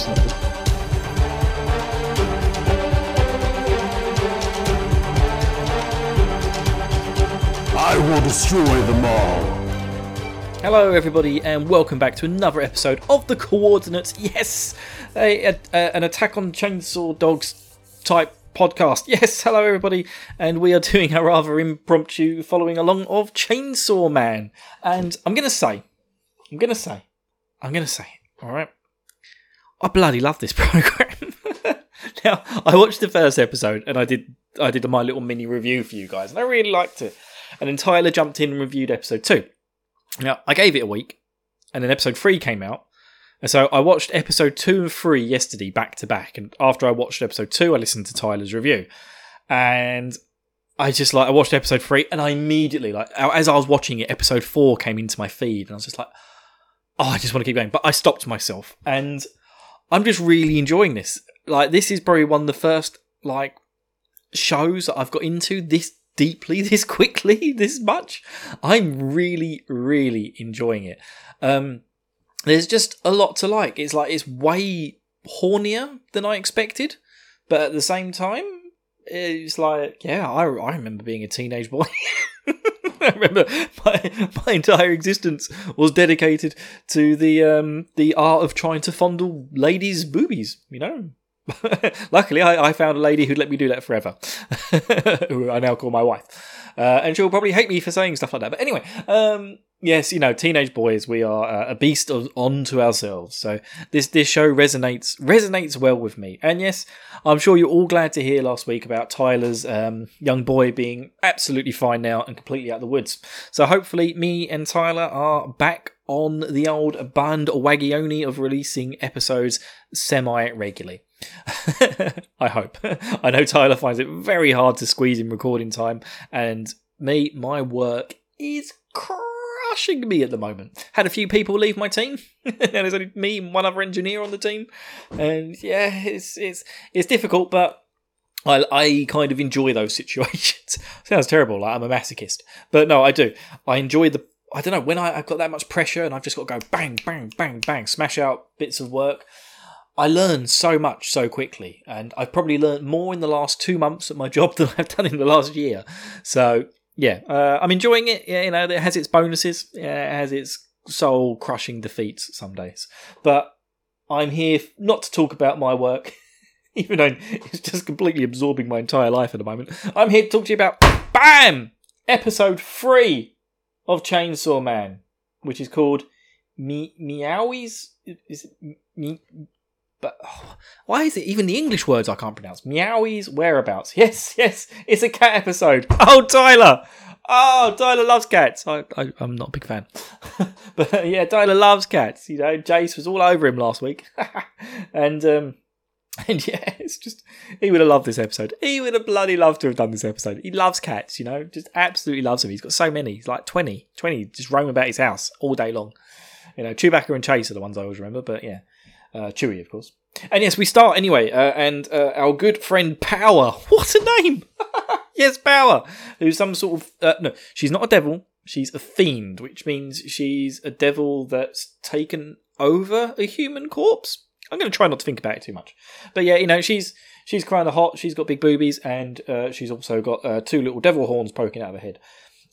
something. I will destroy them all. Hello, everybody, and welcome back to another episode of the Coordinates. Yes, a, a, a- an Attack on Chainsaw Dogs type podcast. Yes, hello, everybody, and we are doing a rather impromptu following along of Chainsaw Man. And I'm gonna say, I'm gonna say, I'm gonna say, all right, I bloody love this program. now, I watched the first episode, and I did, I did my little mini review for you guys, and I really liked it. And then Tyler jumped in and reviewed episode two. Now, I gave it a week, and then episode three came out. And so I watched episode two and three yesterday back to back. And after I watched episode two, I listened to Tyler's review. And I just like, I watched episode three, and I immediately, like, as I was watching it, episode four came into my feed, and I was just like, oh, I just want to keep going. But I stopped myself, and I'm just really enjoying this. Like, this is probably one of the first, like, shows that I've got into this deeply, this quickly, this much. I'm really, really enjoying it. Um, there's just a lot to like. It's like it's way hornier than I expected, but at the same time, it's like yeah, I, I remember being a teenage boy. I remember my my entire existence was dedicated to the um the art of trying to fondle ladies' boobies. You know, Luckily, I, I found a lady who'd let me do that forever, who I now call my wife. Uh, and she'll probably hate me for saying stuff like that. But anyway, um, yes, you know, teenage boys, we are uh, a beast of, onto ourselves. So this this show resonates resonates well with me. And yes, I'm sure you're all glad to hear last week about Tyler's um, young boy being absolutely fine now and completely out of the woods. So hopefully, me and Tyler are back on the old band wagioni of releasing episodes semi regularly. I hope. I know Tyler finds it very hard to squeeze in recording time, and me, my work is crushing me at the moment. Had a few people leave my team, and there's only me and one other engineer on the team, and yeah, it's it's it's difficult, but I, I kind of enjoy those situations. Sounds terrible, like I'm a masochist, but no, I do. I enjoy the. I don't know when I, I've got that much pressure and I've just got to go bang, bang, bang, bang, smash out bits of work. I learn so much so quickly, and I've probably learned more in the last two months at my job than I've done in the last year. So yeah, uh, I'm enjoying it. Yeah, you know, it has its bonuses, yeah, it has its soul crushing defeats some days, but I'm here not to talk about my work, even though it's just completely absorbing my entire life at the moment. I'm here to talk to you about BAM! Episode three of Chainsaw Man, which is called Me Meowies. Is it me? But oh, why is it even the English words I can't pronounce? Meowies whereabouts. Yes, yes, it's a cat episode. Oh, Tyler. Oh, Tyler loves cats. I, I, I'm not a big fan. but uh, yeah, Tyler loves cats. You know, Jace was all over him last week. and, um, and yeah, it's just, he would have loved this episode. He would have bloody loved to have done this episode. He loves cats, you know, just absolutely loves them. He's got so many. He's like 20, 20 just roaming about his house all day long. You know, Chewbacca and Chase are the ones I always remember, but yeah. Uh, of course. And yes, we start anyway, uh, and uh, our good friend Power. What a name! yes, Power, who's some sort of uh, no, she's not a devil. She's a fiend, which means she's a devil that's taken over a human corpse. I'm going to try not to think about it too much, but yeah, you know, she's she's kind of hot. She's got big boobies, and uh, she's also got uh, two little devil horns poking out of her head.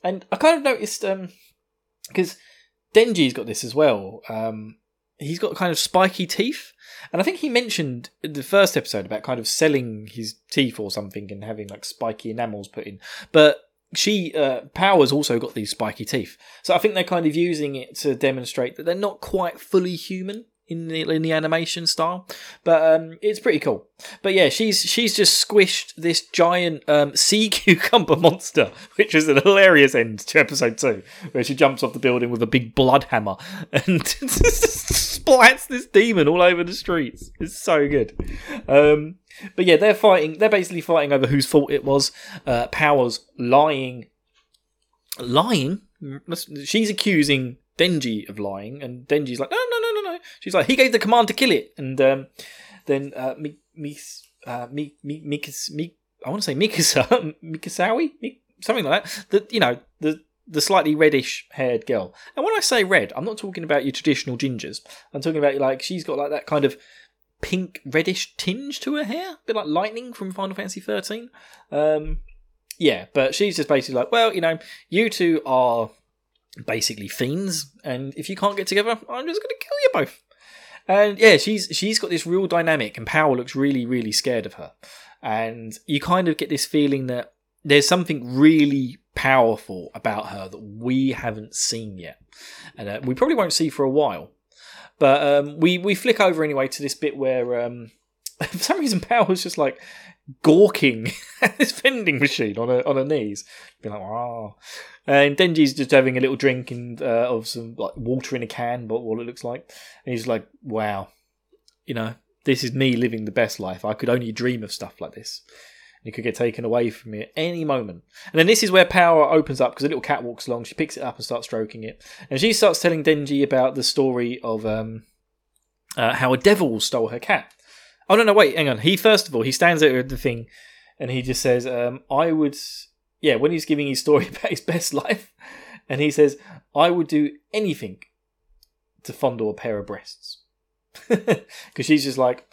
And I kind of noticed because um, Denji's got this as well. Um, he's got kind of spiky teeth. And I think he mentioned in the first episode about kind of selling his teeth or something and having like spiky enamels put in. But she, uh, Power's also got these spiky teeth. So I think they're kind of using it to demonstrate that they're not quite fully human in the in the animation style, but um, it's pretty cool. But yeah, she's she's just squished this giant um, sea cucumber monster, which is an hilarious end to episode two, where she jumps off the building with a big blood hammer and splats this demon all over the streets. It's so good. Um, but yeah, they're fighting. They're basically fighting over whose fault it was. Uh, Powers lying, lying. She's accusing Denji of lying, and Denji's like, no, no, no, no, no. She's like, he gave the command to kill it, and um, then uh, mi, mi, uh, mi, mi, Mikas, mi, I want to say Mikasa, Mikasawi, mi, something like that. The you know the the slightly reddish haired girl. And when I say red, I'm not talking about your traditional gingers. I'm talking about like she's got like that kind of pink reddish tinge to her hair, a bit like lightning from Final Fantasy 13. Um, yeah, but she's just basically like, well, you know, you two are basically fiends, and if you can't get together, I'm just going to kill you both. And yeah, she's she's got this real dynamic, and Power looks really really scared of her, and you kind of get this feeling that there's something really powerful about her that we haven't seen yet, and uh, we probably won't see for a while. But um, we we flick over anyway to this bit where um, for some reason Power's just like gawking at this vending machine on her on her knees, being like, "Wow." And Denji's just having a little drink and uh, of some like water in a can, but what it looks like, and he's like, "Wow, you know, this is me living the best life. I could only dream of stuff like this." It could get taken away from me at any moment. And then this is where Power opens up because a little cat walks along. She picks it up and starts stroking it. And she starts telling Denji about the story of um, uh, how a devil stole her cat. Oh, no, no, wait, hang on. He, first of all, he stands at the thing and he just says, um, I would, yeah, when he's giving his story about his best life, and he says, I would do anything to fondle a pair of breasts. Because she's just like,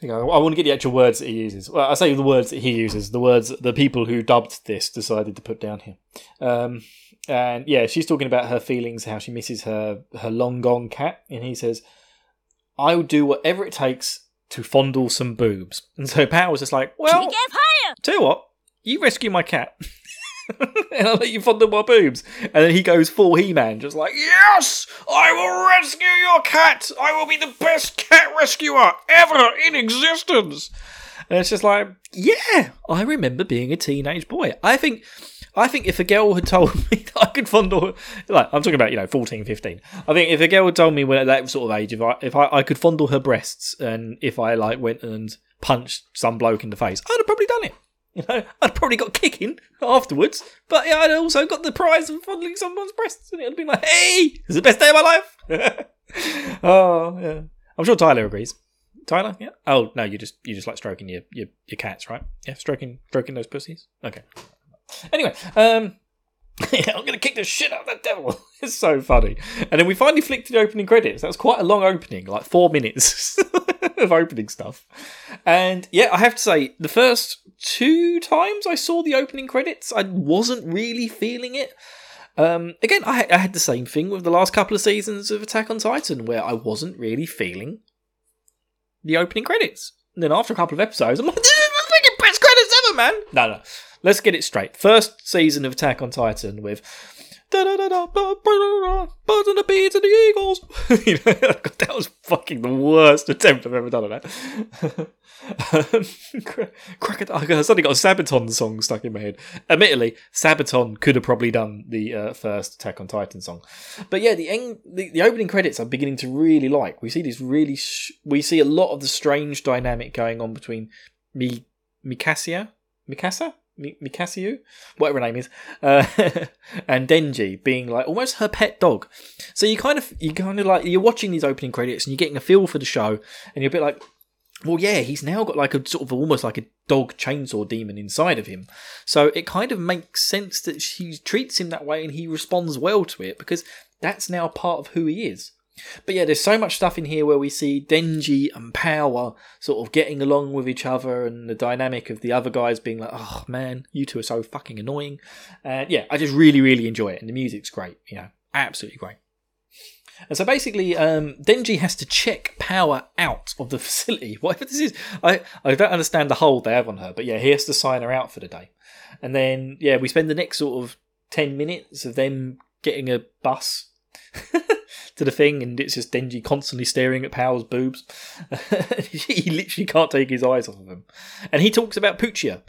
you know, I want to get the actual words that he uses. Well, I say the words that he uses, the words that the people who dubbed this decided to put down here. Um, and yeah, she's talking about her feelings, how she misses her her long gone cat, and he says, "I will do whatever it takes to fondle some boobs." And so Power was just like, "Well, tell you what, you rescue my cat." and I'll let you fondle my boobs. And then he goes full He Man, just like, Yes! I will rescue your cat! I will be the best cat rescuer ever in existence! And it's just like, yeah, I remember being a teenage boy. I think. I think if a girl had told me that I could fondle, like I'm talking about, you know, 14, 15. I think if a girl had told me when at that sort of age, if I if I, I could fondle her breasts, and if I like went and punched some bloke in the face, I'd have probably done it. You know, I'd probably got kicking afterwards, but yeah, I'd also got the prize of fondling someone's breasts, and it'd be like, "Hey, it's the best day of my life." oh yeah, I'm sure Tyler agrees. Tyler, yeah. Oh no, you just you just like stroking your your, your cats, right? Yeah, stroking stroking those pussies. Okay. Anyway, um, yeah, I'm gonna kick the shit out of that devil. it's so funny. And then we finally flicked to the opening credits. That was quite a long opening, like four minutes of opening stuff. And yeah, I have to say, the first two times I saw the opening credits, I wasn't really feeling it. Um, again, I, I had the same thing with the last couple of seasons of Attack on Titan, where I wasn't really feeling the opening credits. And then after a couple of episodes, I'm like, this is the freaking best credits ever, man. No, no. Let's get it straight. First season of Attack on Titan with birds and the bees and the eagles. that was fucking the worst attempt I've ever done at that. Crocodile. I suddenly got a Sabaton song stuck in my head. Admittedly, Sabaton could have probably done the uh, first Attack on Titan song, but yeah, the, end, the the opening credits I'm beginning to really like. We see this really, sh- we see a lot of the strange dynamic going on between Mi Mikasa, Mikasa, Mikasiu, whatever her name is, uh, and Denji being like almost her pet dog. So you kind of you kind of like you're watching these opening credits and you're getting a feel for the show, and you're a bit like, well, yeah, he's now got like a sort of almost like a dog chainsaw demon inside of him. So it kind of makes sense that she treats him that way and he responds well to it because that's now part of who he is. But yeah, there's so much stuff in here where we see Denji and Power sort of getting along with each other and the dynamic of the other guys being like, oh man, you two are so fucking annoying. And yeah, I just really, really enjoy it. And the music's great, you know, absolutely great. And so basically, um, Denji has to check Power out of the facility. Whatever this is, I, I don't understand the hold they have on her, but yeah, he has to sign her out for the day. And then, yeah, we spend the next sort of 10 minutes of them getting a bus to the thing, and it's just Denji constantly staring at Power's boobs. he literally can't take his eyes off of him. And he talks about Puccia.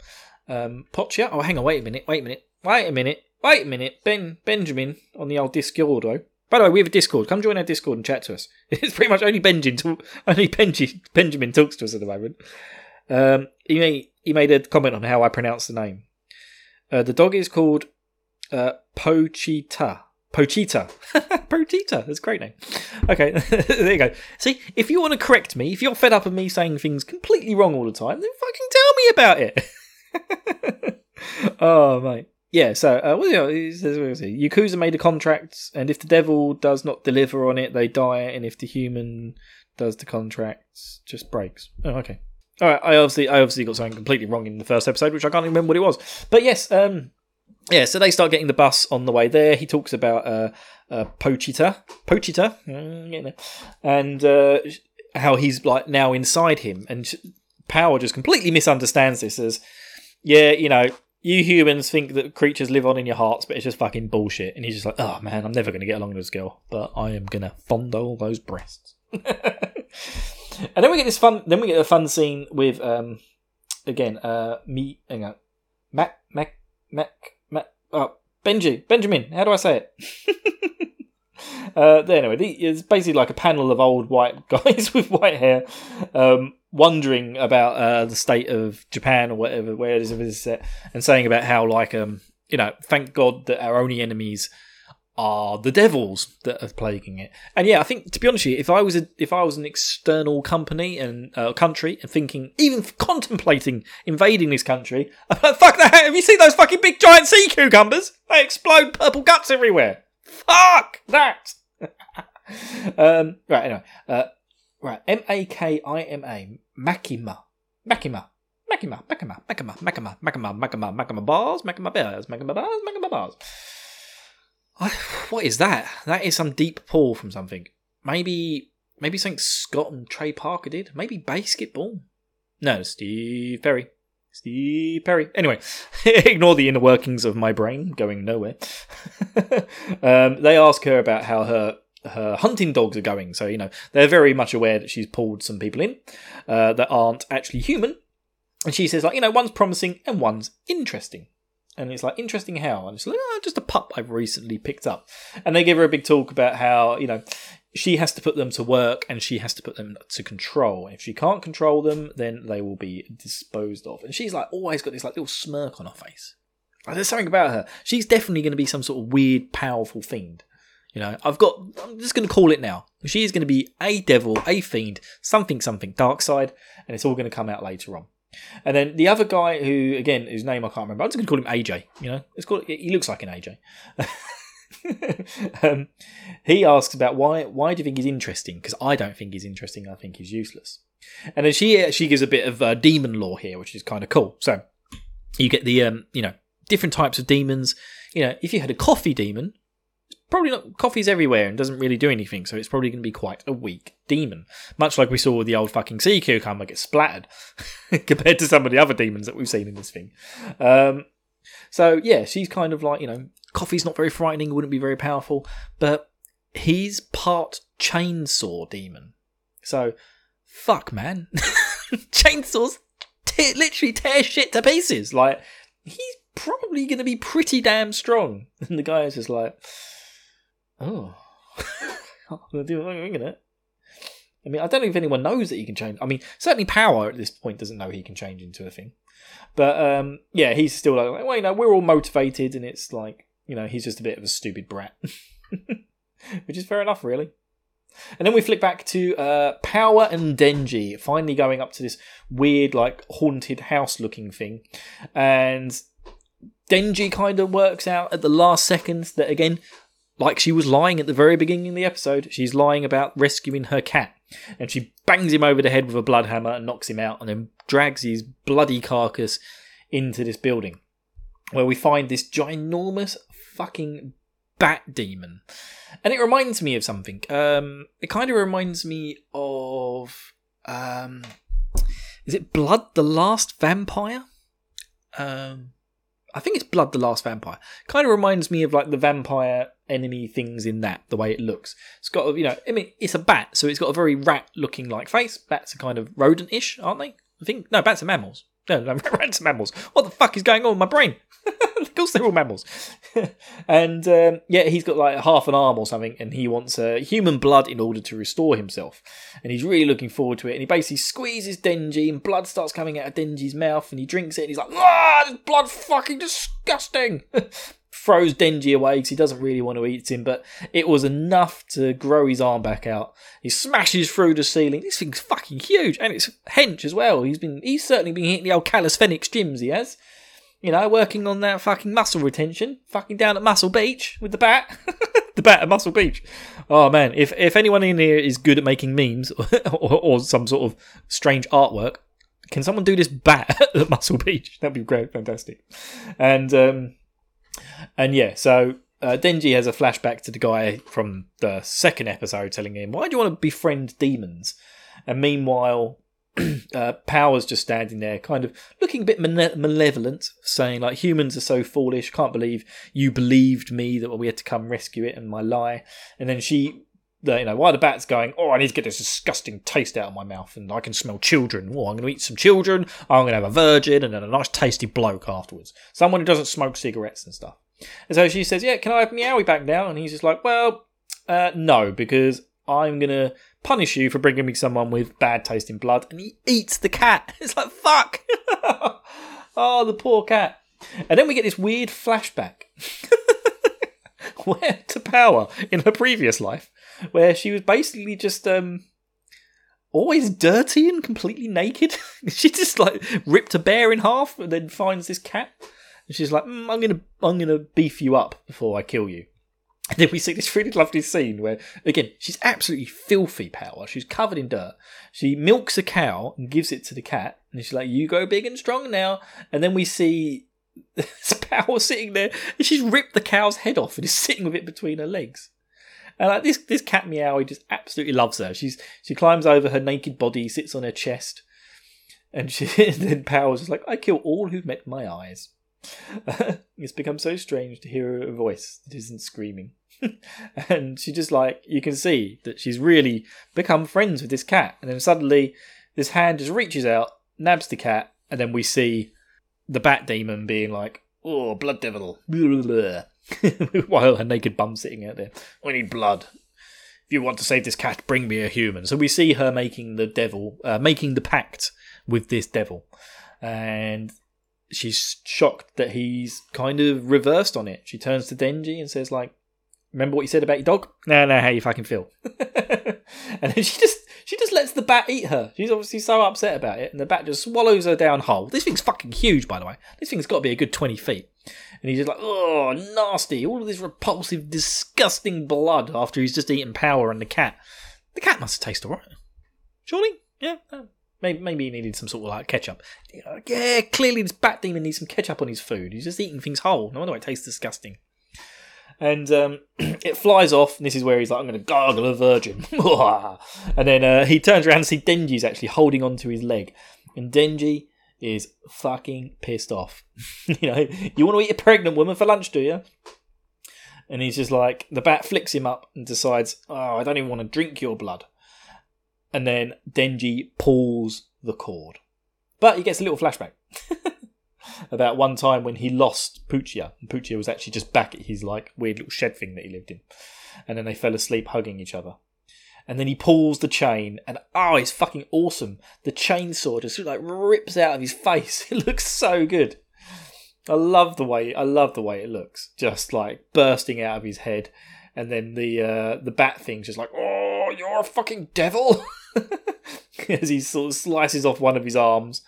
Um? Oh, hang on, wait a minute, wait a minute, wait a minute, wait a minute. Ben Benjamin on the old Discord, though. By the way, we have a Discord. Come join our Discord and chat to us. It's pretty much only Benjamin, only Benji, Benjamin talks to us at the moment. Um, he made he made a comment on how I pronounce the name. Uh, the dog is called uh, Pochita. Pochita. Pochita. That's a great name. Okay, there you go. See, if you want to correct me, if you're fed up of me saying things completely wrong all the time, then fucking tell me about it. oh, mate. Yeah, so, uh, know, Yakuza made a contract, and if the devil does not deliver on it, they die, and if the human does the contract just breaks? Oh, okay. All right. I obviously, I obviously got something completely wrong in the first episode, which I can't remember what it was. But yes, um, yeah. So they start getting the bus on the way there. He talks about uh, uh Pochita, Pochita, mm, and uh, how he's like now inside him, and Power just completely misunderstands this as, yeah, you know, you humans think that creatures live on in your hearts, but it's just fucking bullshit. And he's just like, oh man, I'm never going to get along with this girl, but I am going to fondle those breasts. and then we get this fun. Then we get a fun scene with, um, again, uh, me, hang on, Mac, Mac, Mac, oh, Benji, Benjamin. How do I say it? uh, anyway, it's basically like a panel of old white guys with white hair, um, wondering about uh, the state of Japan or whatever, where it is set, and saying about how, like, um, you know, thank God that our only enemies are the devils that are plaguing it. And yeah, I think to be honest, you, if I was a, if I was an external company and uh, country and thinking, even contemplating invading this country, like, fuck that! Have you seen those fucking big giant sea cucumbers? They explode purple guts everywhere. Fuck that! um, right, anyway, uh, right, M A K I M A, Makima, Makima. Makima, Makima, Makima, Makima, Makima, Makima, Makima bars, Makima bears, Makima bars, Makima bars. What is that? That is some deep pull from something. Maybe, maybe something Scott and Trey Parker did. Maybe basketball. No, Steve Perry. Steve Perry. Anyway, ignore the inner workings of my brain going nowhere. um, they ask her about how her her hunting dogs are going. So, you know, they're very much aware that she's pulled some people in uh, that aren't actually human. And she says, like, you know, one's promising and one's interesting. And it's like, interesting how? And it's like, oh, just a pup I've recently picked up. And they give her a big talk about how, you know, she has to put them to work and she has to put them to control. If she can't control them, then they will be disposed of. And she's like, always got this like little smirk on her face. Like, there's something about her. She's definitely going to be some sort of weird, powerful fiend. You know, I've got. I'm just going to call it now. She is going to be a devil, a fiend, something, something, dark side, and it's all going to come out later on. And then the other guy, who again, whose name I can't remember, I'm just going to call him AJ. You know, it's called. He looks like an AJ. um, he asks about why. Why do you think he's interesting? Because I don't think he's interesting. I think he's useless. And then she she gives a bit of uh, demon lore here, which is kind of cool. So you get the um, you know different types of demons. You know, if you had a coffee demon, probably not coffee's everywhere and doesn't really do anything, so it's probably going to be quite a weak demon. Much like we saw with the old fucking sea cucumber get splattered compared to some of the other demons that we've seen in this thing. Um, so yeah, she's kind of like you know, coffee's not very frightening, wouldn't be very powerful, but he's part chainsaw demon. So fuck, man, chainsaws t- literally tear shit to pieces. Like he's probably going to be pretty damn strong. And the guy is just like, Oh. I'm to do it. I mean, I don't know if anyone knows that he can change. I mean, certainly Power at this point doesn't know he can change into a thing. But um, yeah, he's still like, well, you know, we're all motivated, and it's like, you know, he's just a bit of a stupid brat, which is fair enough, really. And then we flick back to uh, Power and Denji finally going up to this weird, like haunted house looking thing, and Denji kind of works out at the last seconds that again like she was lying at the very beginning of the episode. She's lying about rescuing her cat. And she bangs him over the head with a blood hammer and knocks him out, and then drags his bloody carcass into this building. Where we find this ginormous fucking bat demon. And it reminds me of something. Um, it kind of reminds me of. Um, is it Blood the Last Vampire? Um, I think it's Blood the Last Vampire. Kind of reminds me of like the vampire enemy things in that, the way it looks. It's got, you know, I mean, it's a bat, so it's got a very rat looking like face. Bats are kind of rodent ish, aren't they? I think, no, bats are mammals. No, no, rats are mammals. What the fuck is going on with my brain? course they're all mammals. and um, yeah, he's got like half an arm or something, and he wants uh, human blood in order to restore himself. And he's really looking forward to it. And he basically squeezes Denji, and blood starts coming out of Denji's mouth, and he drinks it, and he's like, ah, this blood fucking disgusting. Throws Denji away because he doesn't really want to eat him, but it was enough to grow his arm back out. He smashes through the ceiling. This thing's fucking huge, and it's hench as well. He's been, he's certainly been hitting the old calisthenics gyms. He has. You know, working on that fucking muscle retention, fucking down at Muscle Beach with the bat. the bat at Muscle Beach. Oh man, if if anyone in here is good at making memes or, or some sort of strange artwork, can someone do this bat at Muscle Beach? That'd be great, fantastic. And um, and yeah, so uh, Denji has a flashback to the guy from the second episode telling him, "Why do you want to befriend demons?" And meanwhile, uh, Power's just standing there, kind of looking a bit male- malevolent, saying like, "Humans are so foolish. Can't believe you believed me that we had to come rescue it and my lie." And then she, you know, while the bat's going, "Oh, I need to get this disgusting taste out of my mouth, and I can smell children. Oh, I'm going to eat some children. I'm going to have a virgin, and then a nice tasty bloke afterwards. Someone who doesn't smoke cigarettes and stuff." And so she says, "Yeah, can I have Meowie back now?" And he's just like, "Well, uh, no, because I'm gonna punish you for bringing me someone with bad tasting blood." And he eats the cat. It's like fuck. oh, the poor cat. And then we get this weird flashback where to Power in her previous life, where she was basically just um always dirty and completely naked. she just like ripped a bear in half and then finds this cat. And she's like, mm, "I'm gonna, I'm gonna beef you up before I kill you." And then we see this really lovely scene where, again, she's absolutely filthy. Power. She's covered in dirt. She milks a cow and gives it to the cat, and she's like, "You go big and strong now." And then we see this Power sitting there, and she's ripped the cow's head off and is sitting with it between her legs. And like this, this cat Meowie just absolutely loves her. She's she climbs over her naked body, sits on her chest, and she and then Power's just like, "I kill all who've met my eyes." it's become so strange to hear a voice that isn't screaming. and she just like you can see that she's really become friends with this cat. And then suddenly this hand just reaches out, nabs the cat, and then we see the bat demon being like, Oh, blood devil while her naked bum sitting out there. We need blood. If you want to save this cat, bring me a human. So we see her making the devil uh, making the pact with this devil. And she's shocked that he's kind of reversed on it. She turns to Denji and says, like, remember what you said about your dog? No, no, how you fucking feel. and then she just she just lets the bat eat her. She's obviously so upset about it, and the bat just swallows her down whole. This thing's fucking huge, by the way. This thing's got to be a good twenty feet. And he's just like, oh, nasty! All of this repulsive, disgusting blood after he's just eaten Power and the cat. The cat must taste alright, surely. Yeah, Maybe, maybe he needed some sort of like ketchup. Yeah, clearly this bat demon needs some ketchup on his food. He's just eating things whole. No wonder it tastes disgusting. And um, it flies off, and this is where he's like, I'm going to gargle a virgin. and then uh, he turns around and see Denji's actually holding onto his leg. And Denji is fucking pissed off. you know, you want to eat a pregnant woman for lunch, do you? And he's just like, the bat flicks him up and decides, oh, I don't even want to drink your blood and then Denji pulls the cord. But he gets a little flashback about one time when he lost Puccia. And Puccia was actually just back at his like weird little shed thing that he lived in. And then they fell asleep hugging each other. And then he pulls the chain, and oh, it's fucking awesome. The chainsaw just like rips out of his face. It looks so good. I love the way I love the way it looks, just like bursting out of his head, and then the uh, the bat thing's just like, oh, you're a fucking devil. as he sort of slices off one of his arms.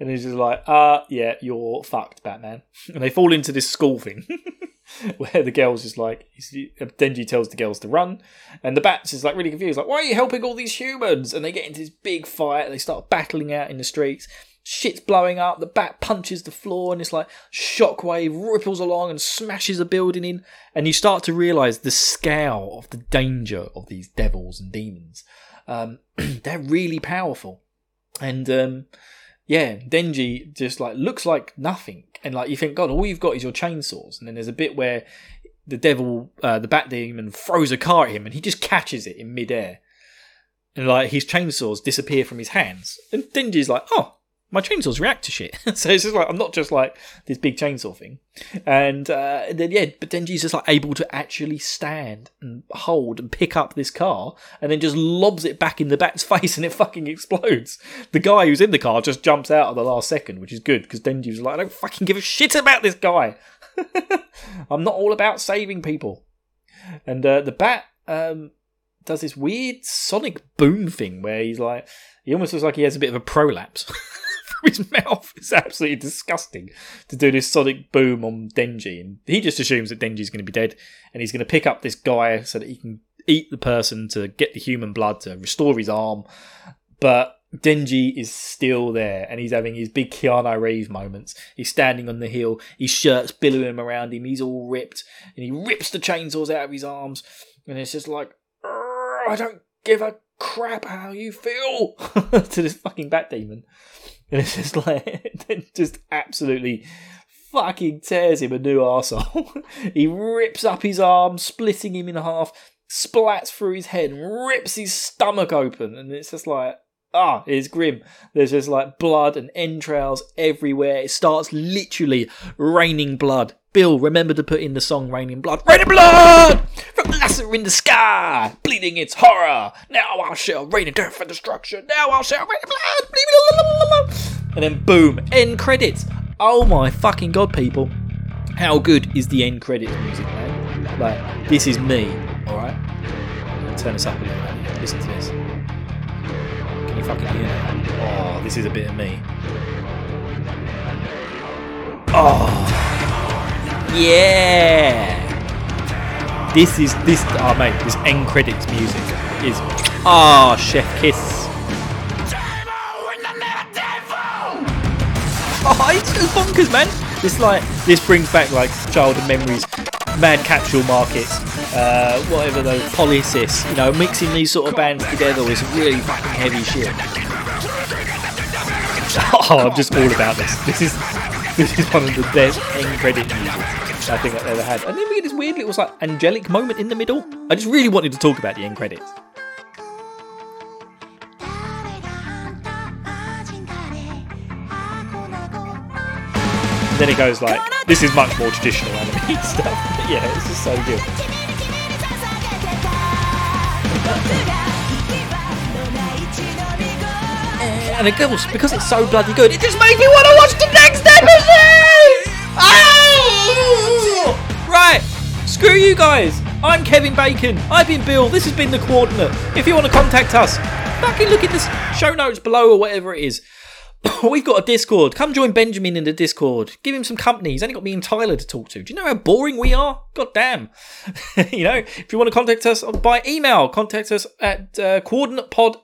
And he's just like, uh, yeah, you're fucked, Batman. And they fall into this school thing where the girl's is like, Denji tells the girls to run. And the Bat's is like really confused, like, why are you helping all these humans? And they get into this big fight. They start battling out in the streets. Shit's blowing up. The Bat punches the floor and it's like shockwave ripples along and smashes a building in. And you start to realize the scale of the danger of these devils and demons. Um, they're really powerful, and um, yeah, Denji just like looks like nothing, and like you think, God, all you've got is your chainsaws, and then there's a bit where the devil, uh, the bat demon, throws a car at him, and he just catches it in midair, and like his chainsaws disappear from his hands, and Denji's like, oh, my chainsaws react to shit. so it's just like I'm not just like this big chainsaw thing. And uh, then yeah, but Denji's just like able to actually stand and hold and pick up this car and then just lobs it back in the bat's face and it fucking explodes. The guy who's in the car just jumps out at the last second, which is good because Denji's like, I don't fucking give a shit about this guy. I'm not all about saving people. And uh, the bat um, does this weird sonic boom thing where he's like, he almost looks like he has a bit of a prolapse. From his mouth. It's absolutely disgusting to do this sonic boom on Denji. And he just assumes that Denji's going to be dead and he's going to pick up this guy so that he can eat the person to get the human blood to restore his arm. But Denji is still there and he's having his big Keanu Reeves moments. He's standing on the hill, his shirt's billowing around him, he's all ripped, and he rips the chainsaws out of his arms. And it's just like, I don't give a crap how you feel to this fucking bat demon. And it's just like, it just absolutely fucking tears him a new arsehole. he rips up his arm, splitting him in half, splats through his head, rips his stomach open. And it's just like, ah, it's grim. There's just like blood and entrails everywhere. It starts literally raining blood. Bill, remember to put in the song Raining Blood. Raining Blood! From the lasso in the sky, bleeding its horror. Now I'll shall rain in death and destruction. Now I'll shall rain blood. And then boom, end credits. Oh my fucking god, people. How good is the end credits music, man? Like, this is me, alright? Turn this up a little bit. Listen to this. Fucking hear? Oh, this is a bit of me. Oh, yeah. This is this. Oh mate, this end credits music is ah chef kiss. Oh, it's bonkers, man. This like this brings back like childhood memories, mad capsule markets, uh, whatever those Polysics. You know, mixing these sort of bands together is really fucking heavy shit. Oh, I'm just all about this. This is this is one of the best end credit music I think I've ever had. And then we get this weird little like angelic moment in the middle. I just really wanted to talk about the end credits. Then it goes like, this is much more traditional anime stuff. But yeah, this is so good. And it goes, because it's so bloody good, it just makes me want to watch the next episode! Oh! Right, screw you guys. I'm Kevin Bacon. I've been Bill. This has been The Coordinate. If you want to contact us, fucking look in the show notes below or whatever it is. We've got a Discord. Come join Benjamin in the Discord. Give him some company. He's only got me and Tyler to talk to. Do you know how boring we are? God damn. you know, if you want to contact us by email, contact us at uh, coordinatepod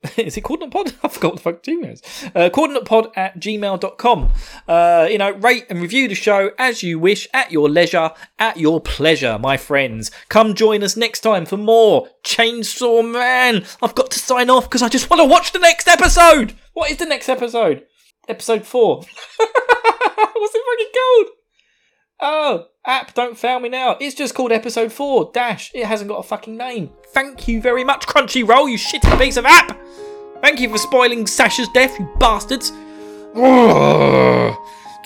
is it coordinate pod? I forgot what the fuck Gmail is. Uh, coordinate pod at gmail.com. Uh, you know, rate and review the show as you wish, at your leisure, at your pleasure, my friends. Come join us next time for more Chainsaw Man. I've got to sign off because I just want to watch the next episode. What is the next episode? Episode four. What's it fucking called? Oh, app, don't fail me now. It's just called episode 4 dash. It hasn't got a fucking name. Thank you very much, Crunchyroll, you shitty piece of app. Thank you for spoiling Sasha's death, you bastards.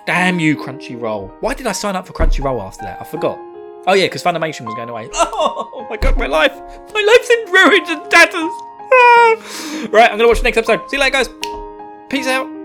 Damn you, Crunchyroll. Why did I sign up for Crunchyroll after that? I forgot. Oh yeah, because Funimation was going away. Oh my god, my life. My life's in ruins and tatters. right, I'm to watch the next episode. See you later, guys. Peace out.